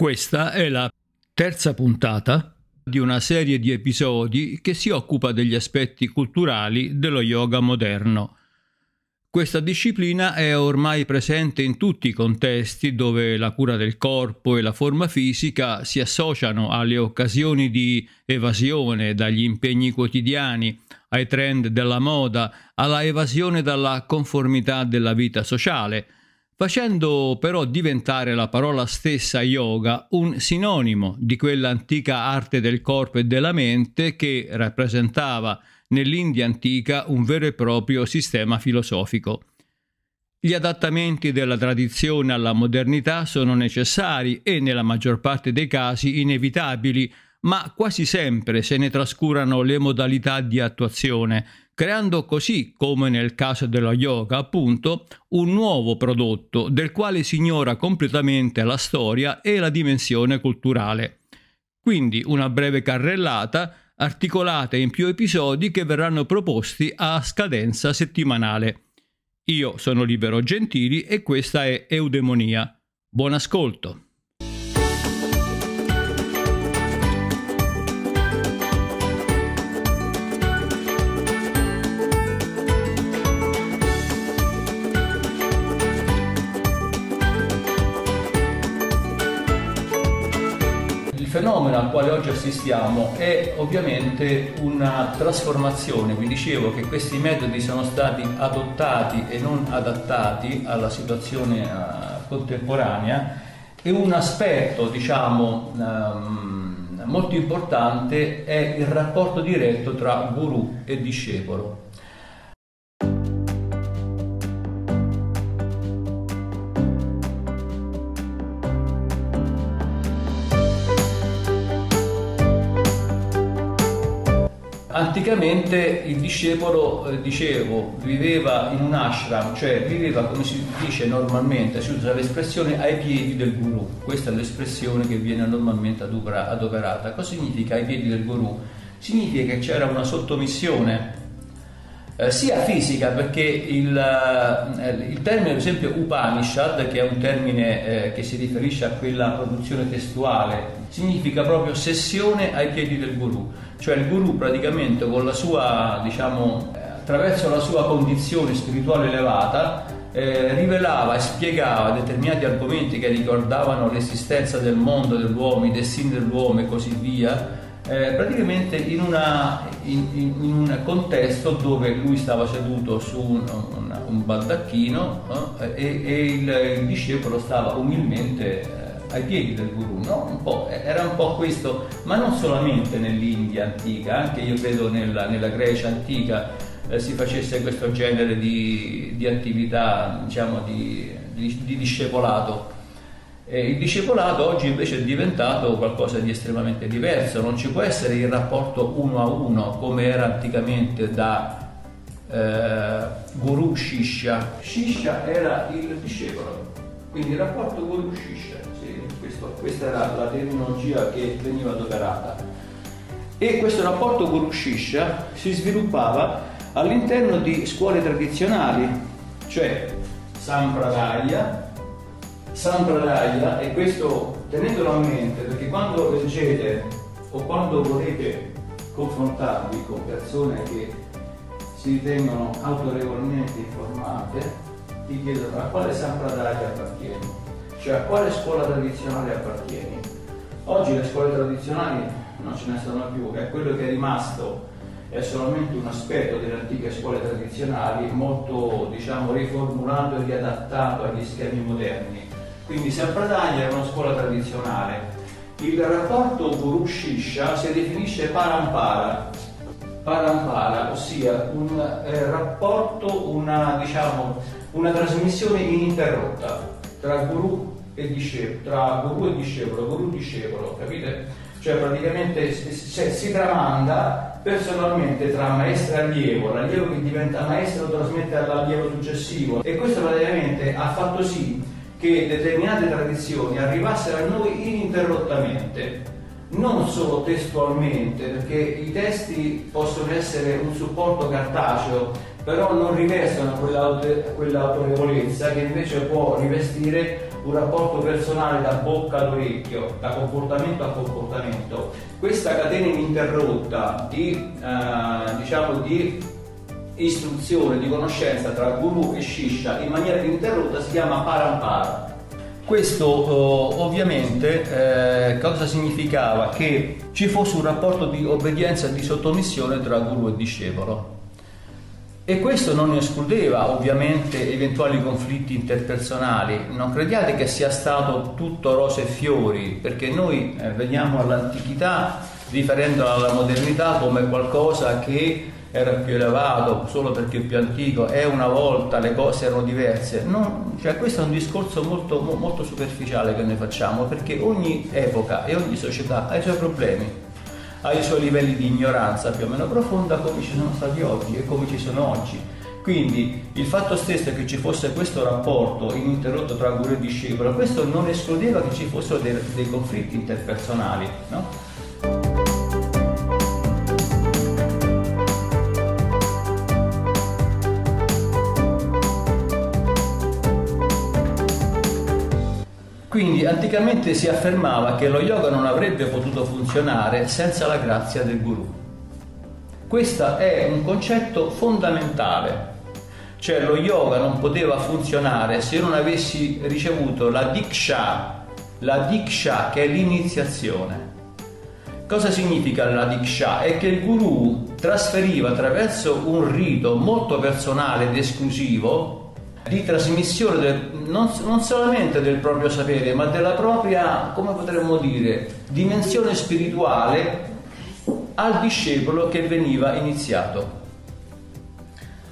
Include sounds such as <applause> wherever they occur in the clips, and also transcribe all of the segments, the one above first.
Questa è la terza puntata di una serie di episodi che si occupa degli aspetti culturali dello yoga moderno. Questa disciplina è ormai presente in tutti i contesti dove la cura del corpo e la forma fisica si associano alle occasioni di evasione dagli impegni quotidiani, ai trend della moda, alla evasione dalla conformità della vita sociale, facendo però diventare la parola stessa yoga un sinonimo di quella antica arte del corpo e della mente che rappresentava nell'India antica un vero e proprio sistema filosofico. Gli adattamenti della tradizione alla modernità sono necessari e nella maggior parte dei casi inevitabili, ma quasi sempre se ne trascurano le modalità di attuazione, creando così, come nel caso dello yoga appunto, un nuovo prodotto del quale si ignora completamente la storia e la dimensione culturale. Quindi una breve carrellata articolata in più episodi che verranno proposti a scadenza settimanale. Io sono Libero Gentili e questa è Eudemonia. Buon ascolto! Al quale oggi assistiamo è ovviamente una trasformazione, vi dicevo che questi metodi sono stati adottati e non adattati alla situazione uh, contemporanea e un aspetto diciamo um, molto importante è il rapporto diretto tra guru e discepolo. Anticamente il discepolo, eh, dicevo, viveva in un ashram, cioè viveva come si dice normalmente, si usa l'espressione ai piedi del guru, questa è l'espressione che viene normalmente adoperata. Cosa significa ai piedi del guru? Significa che c'era una sottomissione eh, sia fisica perché il, eh, il, termine per esempio Upanishad che è un termine eh, che si riferisce a quella produzione testuale significa proprio sessione ai piedi del guru. Cioè il guru praticamente la sua diciamo attraverso la sua condizione spirituale elevata eh, rivelava e spiegava determinati argomenti che ricordavano l'esistenza del mondo dell'uomo, i destini dell'uomo e così via eh, praticamente in, una, in, in, un contesto dove lui stava seduto su un, un, un baldacchino eh, e, e il, il, discepolo stava umilmente eh, ai piedi del guru, no? un era un po' questo, ma non solamente nell'India antica, anche io credo nella, nella Grecia antica eh, si facesse questo genere di, di attività, diciamo, di, di, di discepolato. E il discepolato oggi invece è diventato qualcosa di estremamente diverso, non ci può essere il rapporto uno a uno come era anticamente da eh, guru Shishya. Shishya era il discepolo, quindi il rapporto guru Shishya, sì, questa era la terminologia che veniva adoperata. E questo rapporto guru Shishya si sviluppava all'interno di scuole tradizionali, cioè Sampradaya, Sampradaya e questo tenetelo a mente perché quando leggete o quando volete confrontarvi con persone che si ritengono autorevolmente informate, ti chiedono a quale Sampradaya appartieni, cioè a quale scuola tradizionale appartieni. Oggi le scuole tradizionali non ce ne sono più, è quello che è rimasto è solamente un aspetto delle antiche scuole tradizionali molto diciamo riformulato e riadattato agli schemi moderni quindi Sampradaya era una scuola tradizionale. Il rapporto Guru Shisha si definisce parampara, parampara, ossia un eh, rapporto, una, diciamo, una trasmissione ininterrotta tra guru e discepolo, tra guru e discepolo, guru discepolo, capite? Cioè praticamente cioè, si tramanda personalmente tra maestro e allievo, l'allievo che diventa maestro lo trasmette all'allievo successivo e questo praticamente ha fatto sì che determinate tradizioni arrivassero a noi ininterrottamente, non solo testualmente, perché i testi possono essere un supporto cartaceo, però non rivestono quell'autorevolezza che invece può rivestire un rapporto personale da bocca ad orecchio, da comportamento a comportamento, questa catena ininterrotta di, eh, diciamo, di istruzione, di conoscenza tra guru e shisha in maniera ininterrotta si chiama parampara. Questo eh, ovviamente eh, cosa significava? Che ci fosse un rapporto di obbedienza e di sottomissione tra guru e discepolo. E questo non escludeva ovviamente eventuali conflitti interpersonali. Non crediate che sia stato tutto rose e fiori, perché noi eh, veniamo all'antichità riferendola alla modernità come qualcosa che era più elevato solo perché è più antico e una volta le cose erano diverse. No, cioè questo è un discorso molto, molto superficiale che noi facciamo perché ogni epoca e ogni società ha i suoi problemi, ha i suoi livelli di ignoranza più o meno profonda come ci sono stati oggi e come ci sono oggi. Quindi il fatto stesso che ci fosse questo rapporto ininterrotto tra guru e discepolo, questo non escludeva che ci fossero dei, dei conflitti interpersonali, no? Anticamente si affermava che lo yoga non avrebbe potuto funzionare senza la grazia del guru. Questo è un concetto fondamentale, cioè lo yoga non poteva funzionare se non avessi ricevuto la diksha, la diksha che è l'iniziazione. Cosa significa la diksha? È che il guru trasferiva attraverso un rito molto personale ed esclusivo di trasmissione del, non, non, solamente del proprio sapere, ma della propria, come potremmo dire, dimensione spirituale al discepolo che veniva iniziato.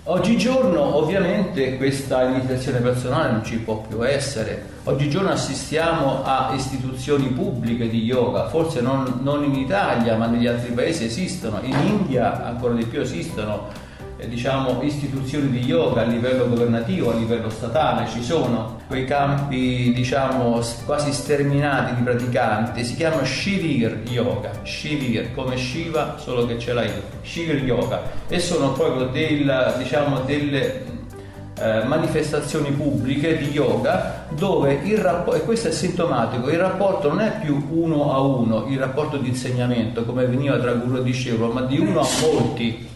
Oggigiorno ovviamente questa iniziazione personale non ci può più essere. Oggigiorno assistiamo a istituzioni pubbliche di yoga, forse non, non in Italia ma negli altri paesi esistono, in India ancora di più esistono diciamo, istituzioni di yoga a livello governativo, a livello statale, ci sono quei campi diciamo, quasi sterminati di praticanti, si chiama Shivir Yoga, Shivir come Shiva solo che ce l'ha io, Shivir Yoga e sono proprio del, diciamo, delle eh, manifestazioni pubbliche di yoga dove il rapporto, e questo è sintomatico, il rapporto non è più uno a uno, il rapporto di insegnamento come veniva tra guru e discepolo, ma di uno a molti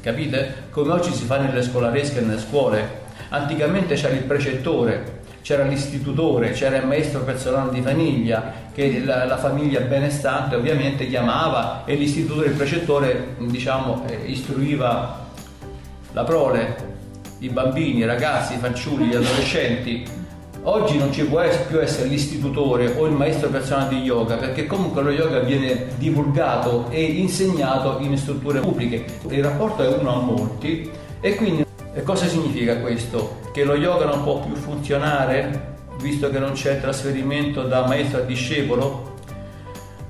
capite? Come oggi si fa nelle scolaresche e nelle scuole. Anticamente c'era il precettore, c'era l'istitutore, c'era il maestro personale di famiglia che la, la, famiglia benestante ovviamente chiamava e l'istitutore, il precettore, diciamo, eh, istruiva la prole, i bambini, i ragazzi, i fanciulli, gli adolescenti Oggi non ci può più essere l'istitutore o il maestro personale di yoga perché comunque lo yoga viene divulgato e insegnato in strutture pubbliche. Il rapporto è uno a molti e quindi cosa significa questo? Che lo yoga non può più funzionare visto che non c'è trasferimento da maestro a discepolo?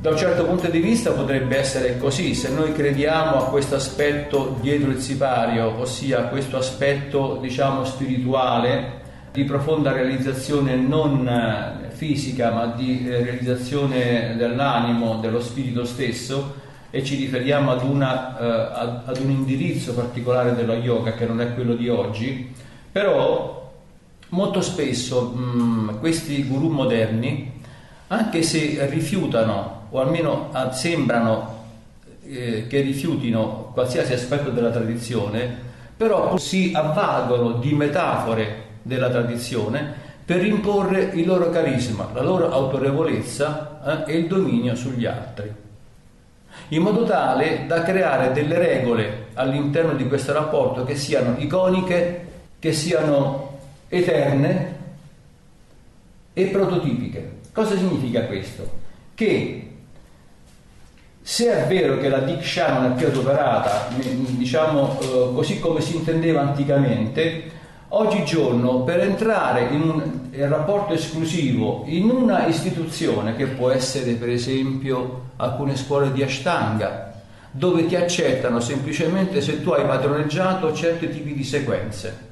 Da un certo punto di vista potrebbe essere così, se noi crediamo a questo aspetto dietro il sipario, ossia a questo aspetto diciamo spirituale, di profonda realizzazione non eh, fisica ma di eh, realizzazione dell'animo, dello spirito stesso e ci riferiamo ad, una, uh, ad, un indirizzo particolare dello yoga che non è quello di oggi, però molto spesso mh, questi guru moderni, anche se rifiutano o almeno sembrano eh, che rifiutino qualsiasi aspetto della tradizione, però si avvalgono di metafore della tradizione per imporre il loro carisma, la loro autorevolezza eh, e il dominio sugli altri, in modo tale da creare delle regole all'interno di questo rapporto che siano iconiche, che siano eterne e prototipiche. Cosa significa questo? Che se è vero che la Diksha non è più adoperata, diciamo eh, così come si intendeva anticamente, Oggigiorno per entrare in un rapporto esclusivo in una istituzione che può essere per esempio alcune scuole di Ashtanga, dove ti accettano semplicemente se tu hai padroneggiato certi tipi di sequenze.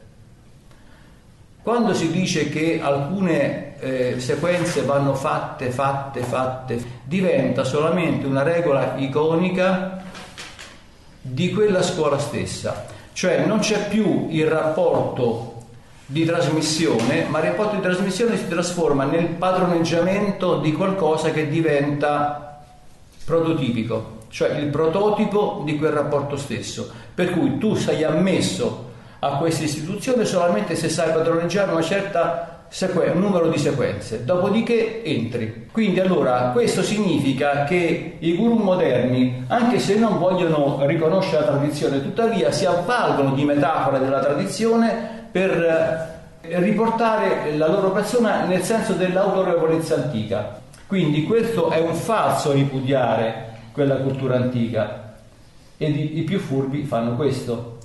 Quando si dice che alcune eh, sequenze vanno fatte, fatte, fatte, diventa solamente una regola iconica di quella scuola stessa. Cioè non c'è più il rapporto di trasmissione, ma il rapporto di trasmissione si trasforma nel padroneggiamento di qualcosa che diventa prototipico, cioè il prototipo di quel rapporto stesso. Per cui tu sei ammesso a questa istituzione solamente se sai padroneggiare una certa un numero di sequenze, dopodiché entri. Quindi allora questo significa che i guru moderni, anche se non vogliono riconoscere la tradizione, tuttavia si avvalgono di metafore della tradizione per eh, riportare la loro persona nel senso dell'autorevolezza antica. Quindi questo è un falso ripudiare quella cultura antica e i più furbi fanno questo.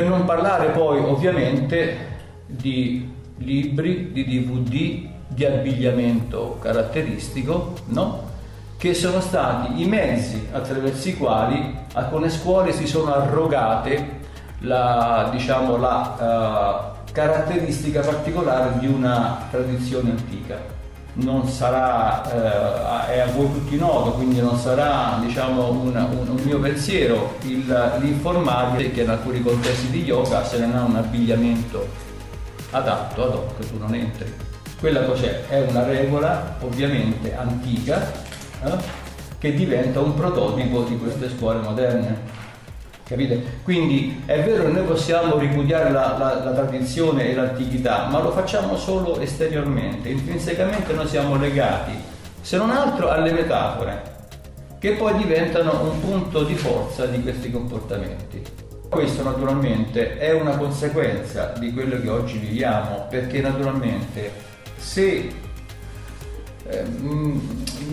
Per non parlare poi ovviamente di libri, di DVD, di abbigliamento caratteristico, no? che sono stati i mezzi attraverso i quali alcune scuole si sono arrogate la, diciamo, la uh, caratteristica particolare di una tradizione antica non sarà, eh, è a voi tutti noto, quindi non sarà diciamo, un, un, un, mio pensiero il, l'informarvi che in alcuni contesti di yoga se non ha un abbigliamento adatto ad hoc tu non entri. Quella cos'è? È una regola ovviamente antica eh, che diventa un prototipo di queste scuole moderne. Capite? Quindi è vero che noi possiamo ripudiare la, la, la, tradizione e l'antichità, ma lo facciamo solo esteriormente, intrinsecamente noi siamo legati, se non altro alle metafore, che poi diventano un punto di forza di questi comportamenti. Questo naturalmente è una conseguenza di quello che oggi viviamo, perché naturalmente se eh,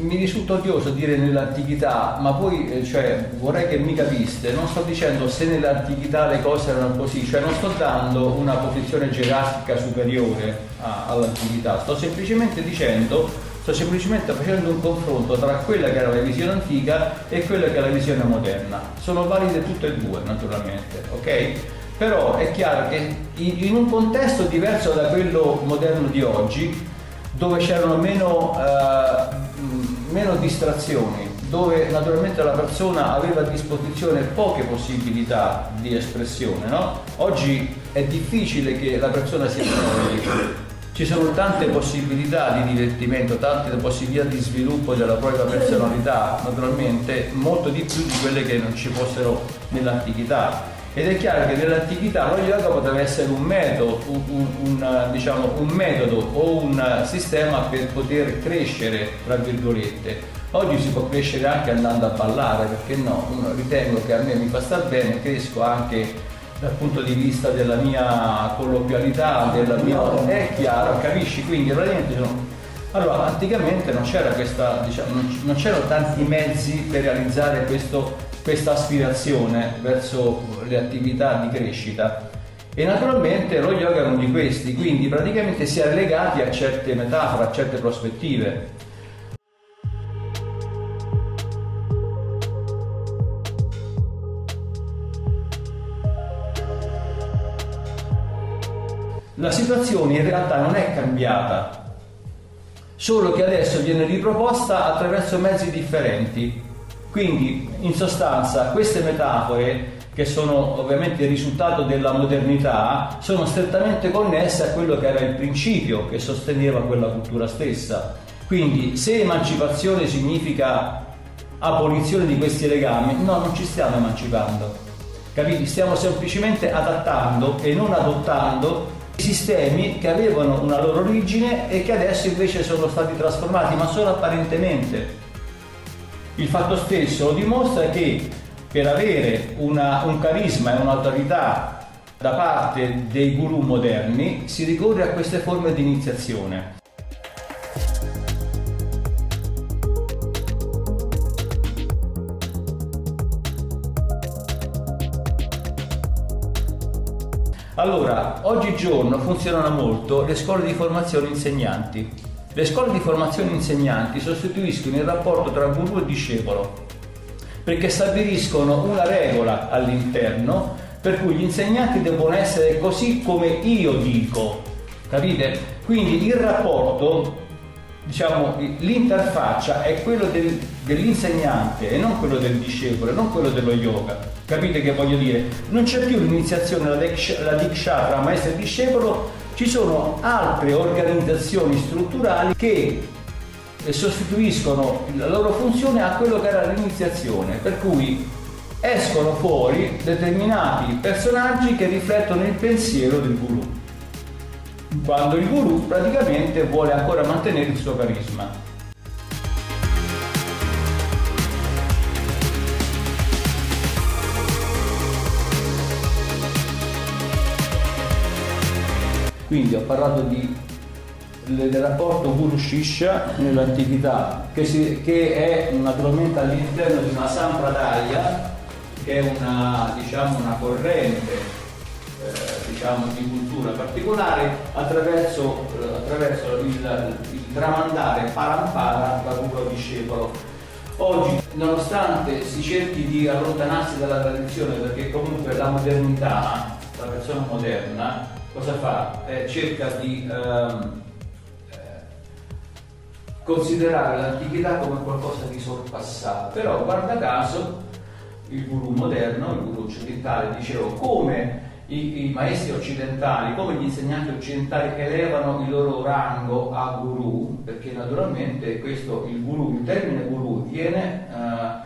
mi risulta odioso dire nell'antichità, ma poi eh, cioè, vorrei che mi capiste, non sto dicendo se nell'antichità le cose erano così, cioè non sto dando una posizione gerarchica superiore a, all'antichità, sto semplicemente dicendo, sto semplicemente facendo un confronto tra quella che era la visione antica e quella che è la visione moderna. Sono valide tutte e due naturalmente, ok? Però è chiaro che in un contesto diverso da quello moderno di oggi, dove c'erano meno, eh, meno distrazioni, dove naturalmente la persona aveva a disposizione poche possibilità di espressione. No? Oggi è difficile che la persona sia espressione. Ci sono tante possibilità di divertimento, tante possibilità di sviluppo della propria personalità, naturalmente molto di più di quelle che non ci fossero nell'antichità ed è chiaro che nell'antichità lo yoga poteva essere un metodo, un, un, un, diciamo, un metodo o un sistema per poter crescere, tra virgolette. Oggi si può crescere anche andando a ballare, perché no? Ritengo che a me mi fa star bene, cresco anche dal punto di vista della mia colloquialità, della mia... è chiaro, capisci? Quindi praticamente sono... Allora, anticamente non c'era questa, diciamo, non c'erano tanti mezzi per realizzare questo questa aspirazione verso le attività di crescita e naturalmente lo yoga è uno di questi, quindi praticamente si è legati a certe metafore, a certe prospettive. La situazione in realtà non è cambiata, solo che adesso viene riproposta attraverso mezzi differenti. Quindi in sostanza queste metafore che sono ovviamente il risultato della modernità, sono strettamente connesse a quello che era il principio che sosteneva quella cultura stessa. Quindi se emancipazione significa abolizione di questi legami, no, non ci stiamo emancipando. Capiti? Stiamo semplicemente adattando e non adottando sistemi che avevano una loro origine e che adesso invece sono stati trasformati, ma solo apparentemente. Il fatto stesso dimostra che per avere una, un carisma e un'autorità da parte dei guru moderni si ricorre a queste forme di iniziazione. Allora, oggigiorno funzionano molto le scuole di formazione insegnanti. Le scuole di formazione insegnanti sostituiscono il rapporto tra guru e discepolo perché stabiliscono una regola all'interno per cui gli insegnanti devono essere così come io dico, capite? Quindi il rapporto diciamo, l'interfaccia è quello del, dell'insegnante e non quello del discepolo, non quello dello yoga. Capite che voglio dire? Non c'è più l'iniziazione, la, la diksha tra maestro e discepolo, ci sono altre organizzazioni strutturali che sostituiscono la loro funzione a quello che era l'iniziazione, per cui escono fuori determinati personaggi che riflettono il pensiero del guru, quando il guru praticamente vuole ancora mantenere il suo carisma. Quindi ho parlato di, del rapporto Guru Shisha nell'antichità, che, si, che, è naturalmente all'interno di una Sampradaya, che è una, diciamo, una corrente eh, diciamo, di cultura particolare attraverso, eh, attraverso il, il, tramandare parampara da al discepolo. Oggi, nonostante si cerchi di allontanarsi dalla tradizione, perché comunque la modernità, la persona moderna, cosa fa? Eh, cerca di ehm, eh, considerare l'antichità come qualcosa di sorpassato, però guarda caso il guru moderno, il guru occidentale, dicevo, come i, i, maestri occidentali, come gli insegnanti occidentali elevano il loro rango a guru, perché naturalmente questo, il guru, il termine guru viene uh,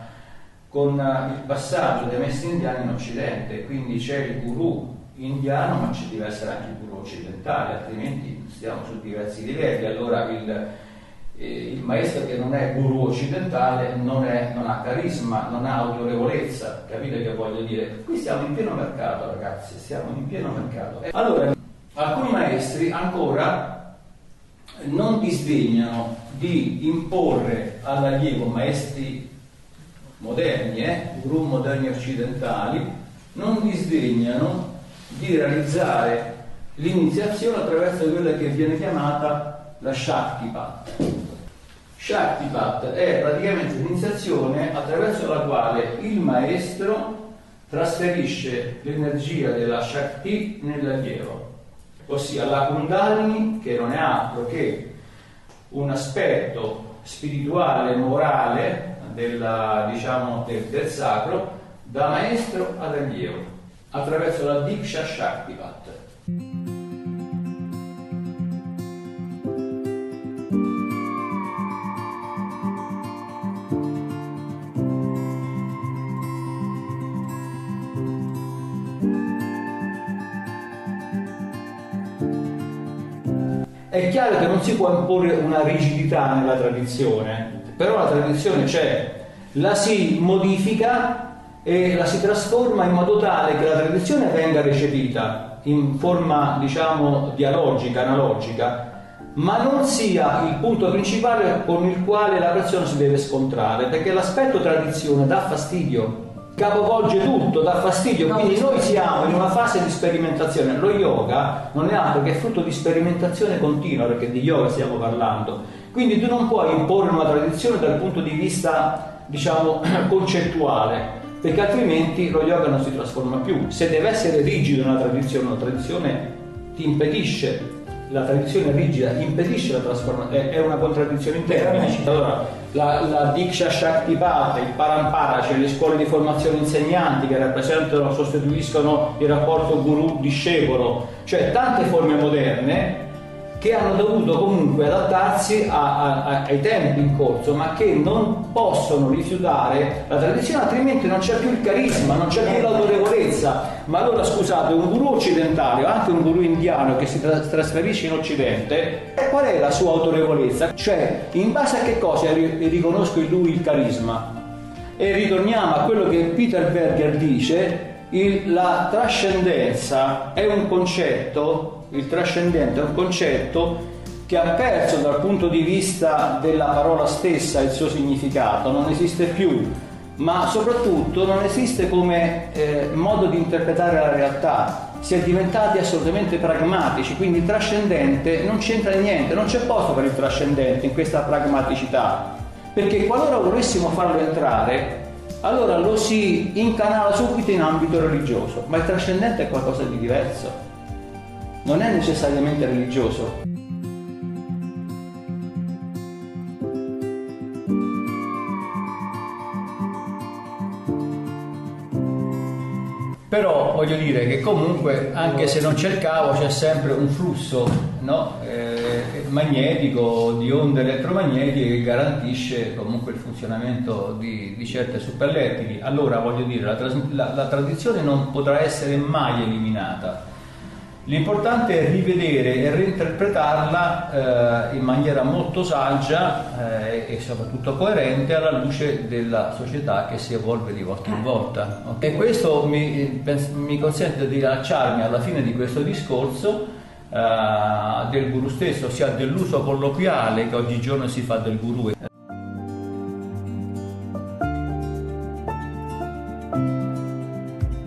con uh, il passaggio dei maestri indiani in Occidente, quindi c'è il guru indiano, ma ci deve essere anche guru occidentale, altrimenti stiamo su diversi livelli. Allora il, eh, il maestro che non è guru occidentale non, è, non, ha carisma, non ha autorevolezza, capite che voglio dire? Qui siamo in pieno mercato ragazzi, siamo in pieno mercato. Allora, alcuni maestri ancora non disdegnano di imporre all'allievo maestri moderni, eh, guru moderni occidentali, non disdegnano di realizzare l'iniziazione attraverso quella che viene chiamata la Shaktipat. Shaktipat è praticamente l'iniziazione attraverso la quale il maestro trasferisce l'energia della Shakti nell'allievo, ossia la Kundalini, che non è altro che un aspetto spirituale, morale della, diciamo, del, del sacro, da maestro ad allievo attraverso la Diksha Shaktipat. È chiaro che non si può imporre una rigidità nella tradizione, però la tradizione c'è, la si modifica e la si trasforma in modo tale che la tradizione venga recepita in forma diciamo dialogica, analogica, ma non sia il punto principale con il quale la persona si deve scontrare, perché l'aspetto tradizione dà fastidio, capovolge tutto, dà fastidio, quindi noi siamo in una fase di sperimentazione. Lo yoga non è altro che frutto di sperimentazione continua, perché di yoga stiamo parlando. Quindi tu non puoi imporre una tradizione dal punto di vista, diciamo, <clears throat> concettuale, perché altrimenti lo yoga non si trasforma più. Se deve essere rigido una tradizione, una tradizione ti impedisce, la tradizione rigida impedisce la trasformazione, è una contraddizione in termini. Allora, la, la Diksha Shaktipata, il Parampara, cioè le scuole di formazione insegnanti che rappresentano, sostituiscono il rapporto guru-discepolo, cioè tante forme moderne che hanno dovuto comunque adattarsi a, a, ai tempi in corso, ma che non possono rifiutare la tradizione, altrimenti non c'è più il carisma, non c'è più l'autorevolezza. Ma allora scusate, un guru occidentale anche un guru indiano che si tra- trasferisce in Occidente, qual è la sua autorevolezza? Cioè, in base a che cosa riconosco in lui il carisma? E ritorniamo a quello che Peter Berger dice, il, la trascendenza è un concetto il trascendente è un concetto che ha perso dal punto di vista della parola stessa il suo significato, non esiste più, ma soprattutto non esiste come eh, modo di interpretare la realtà. Si è diventati assolutamente pragmatici, quindi il trascendente non c'entra niente, non c'è posto per il trascendente in questa pragmaticità, perché qualora volessimo farlo entrare, allora lo si incanala subito in ambito religioso, ma il trascendente è qualcosa di diverso non è necessariamente religioso. Però voglio dire che comunque, anche se non cercavo, c'è sempre un flusso no? eh, magnetico di onde elettromagnetiche che garantisce comunque il funzionamento di, di certe superlettili. Allora voglio dire, la, la, la tradizione non potrà essere mai eliminata L'importante è rivedere e reinterpretarla eh, in maniera molto saggia eh, e soprattutto coerente alla luce della società che si evolve di volta in eh. volta. E questo mi, mi consente di lasciarmi alla fine di questo discorso eh, del guru stesso, ossia dell'uso colloquiale che oggigiorno si fa del guru.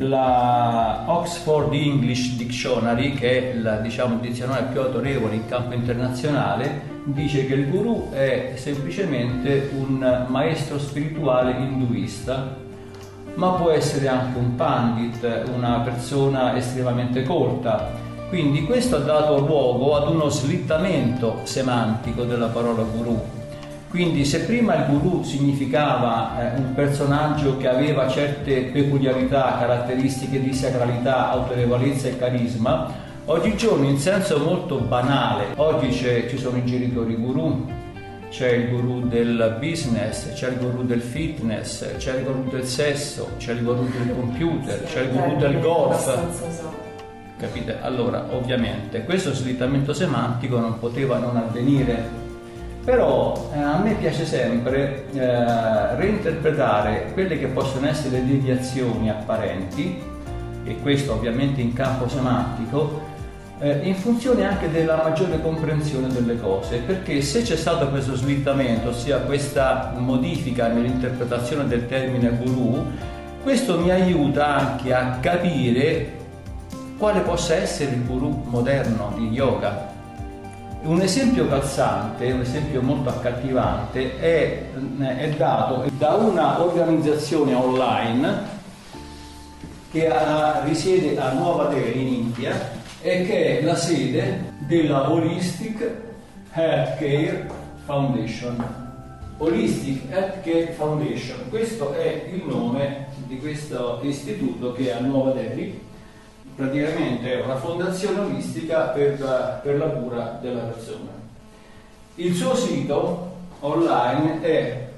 La Oxford English Dictionary, che è la, diciamo, il dizionario più autorevole in campo internazionale, dice che il guru è semplicemente un maestro spirituale induista, ma può essere anche un pandit, una persona estremamente colta. Quindi questo ha dato luogo ad uno slittamento semantico della parola guru, quindi se prima il guru significava eh, un personaggio che aveva certe peculiarità, caratteristiche di sacralità, autorevolezza e carisma, oggigiorno in senso molto banale, oggi ci sono i genitori guru, c'è il guru del business, c'è il guru del fitness, c'è il guru del sesso, c'è il guru del computer, c'è il guru del golf. Capite? Allora, ovviamente, questo slittamento semantico non poteva non avvenire però eh, a me piace sempre eh, reinterpretare quelle che possono essere deviazioni apparenti, e questo ovviamente in campo semantico, eh, in funzione anche della maggiore comprensione delle cose, perché se c'è stato questo slittamento, ossia questa modifica nell'interpretazione del termine guru, questo mi aiuta anche a capire quale possa essere il guru moderno di yoga, un esempio calzante, un esempio molto accattivante è, è dato da una organizzazione online che ha, risiede a Nuova Delhi in India e che è la sede della Holistic Healthcare Foundation. Holistic Healthcare Foundation, questo è il nome di questo istituto che è a Nuova Delhi praticamente è una fondazione olistica per la, per la cura della persona. Il suo sito online è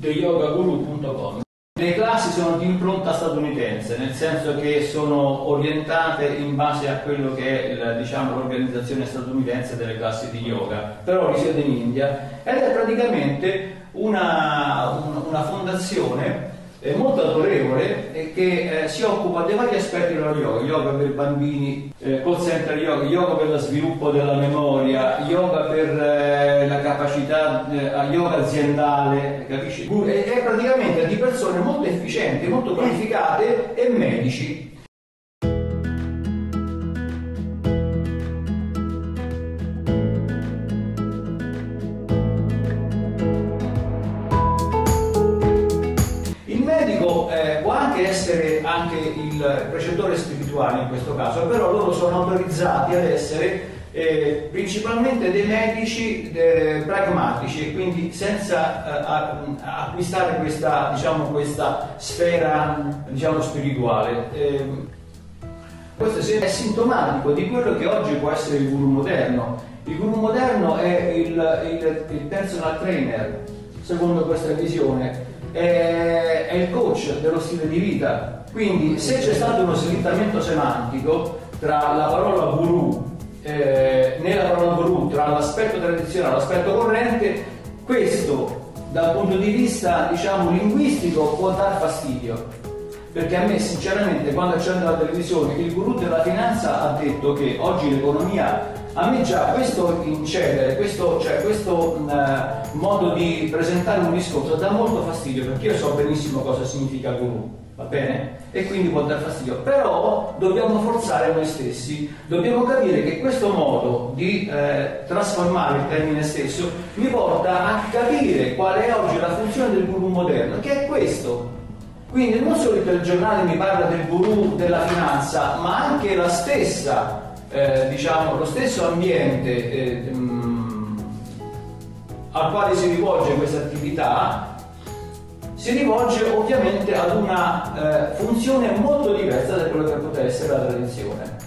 theyogaguru.com. Le classi sono di impronta statunitense, nel senso che sono orientate in base a quello che è la, diciamo, l'organizzazione statunitense delle classi di yoga, però risiede in India ed è praticamente una, una fondazione eh, molto autorevole e che eh, si occupa dei vari aspetti dello yoga, yoga per bambini, eh, call center yoga, yoga per lo sviluppo della memoria, yoga per eh, la capacità, eh, yoga aziendale, capisci? È, è praticamente di persone molto efficienti, molto qualificate e medici precettore spirituale in questo caso, però loro sono autorizzati ad essere eh, principalmente dei medici eh, pragmatici e quindi senza eh, acquistare questa, diciamo, questa sfera diciamo, spirituale. Ehm, questo è sintomatico di quello che oggi può essere il guru moderno. Il guru moderno è il, il, il personal trainer, secondo questa visione, è, è il coach dello stile di vita. Quindi se c'è stato uno slittamento semantico tra la parola guru, eh, nella parola guru, tra l'aspetto tradizionale e l'aspetto corrente, questo dal punto di vista diciamo linguistico può dar fastidio. Perché a me sinceramente quando accendo la televisione il guru della finanza ha detto che oggi l'economia a me già questo incedere, questo, cioè, questo uh, modo di presentare un discorso dà molto fastidio perché io so benissimo cosa significa guru, va bene? E quindi può dar fastidio, però dobbiamo forzare noi stessi, dobbiamo capire che questo modo di eh, trasformare il termine stesso mi porta a capire qual è oggi la funzione del guru moderno, che è questo. Quindi non solo il giornale mi parla del guru della finanza, ma anche la stessa eh, diciamo, lo stesso ambiente eh, mh, mm, al quale si rivolge questa attività si rivolge ovviamente ad una eh, funzione molto diversa da quello che potrebbe essere la tradizione.